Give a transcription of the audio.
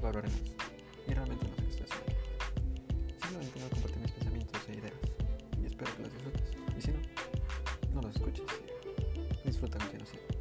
después. Y realmente no sé qué estoy haciendo aquí. Simplemente compartir mis pensamientos e ideas. Y espero que las disfrutes. Y si no, no las escuches. Disfruta lo que no sé.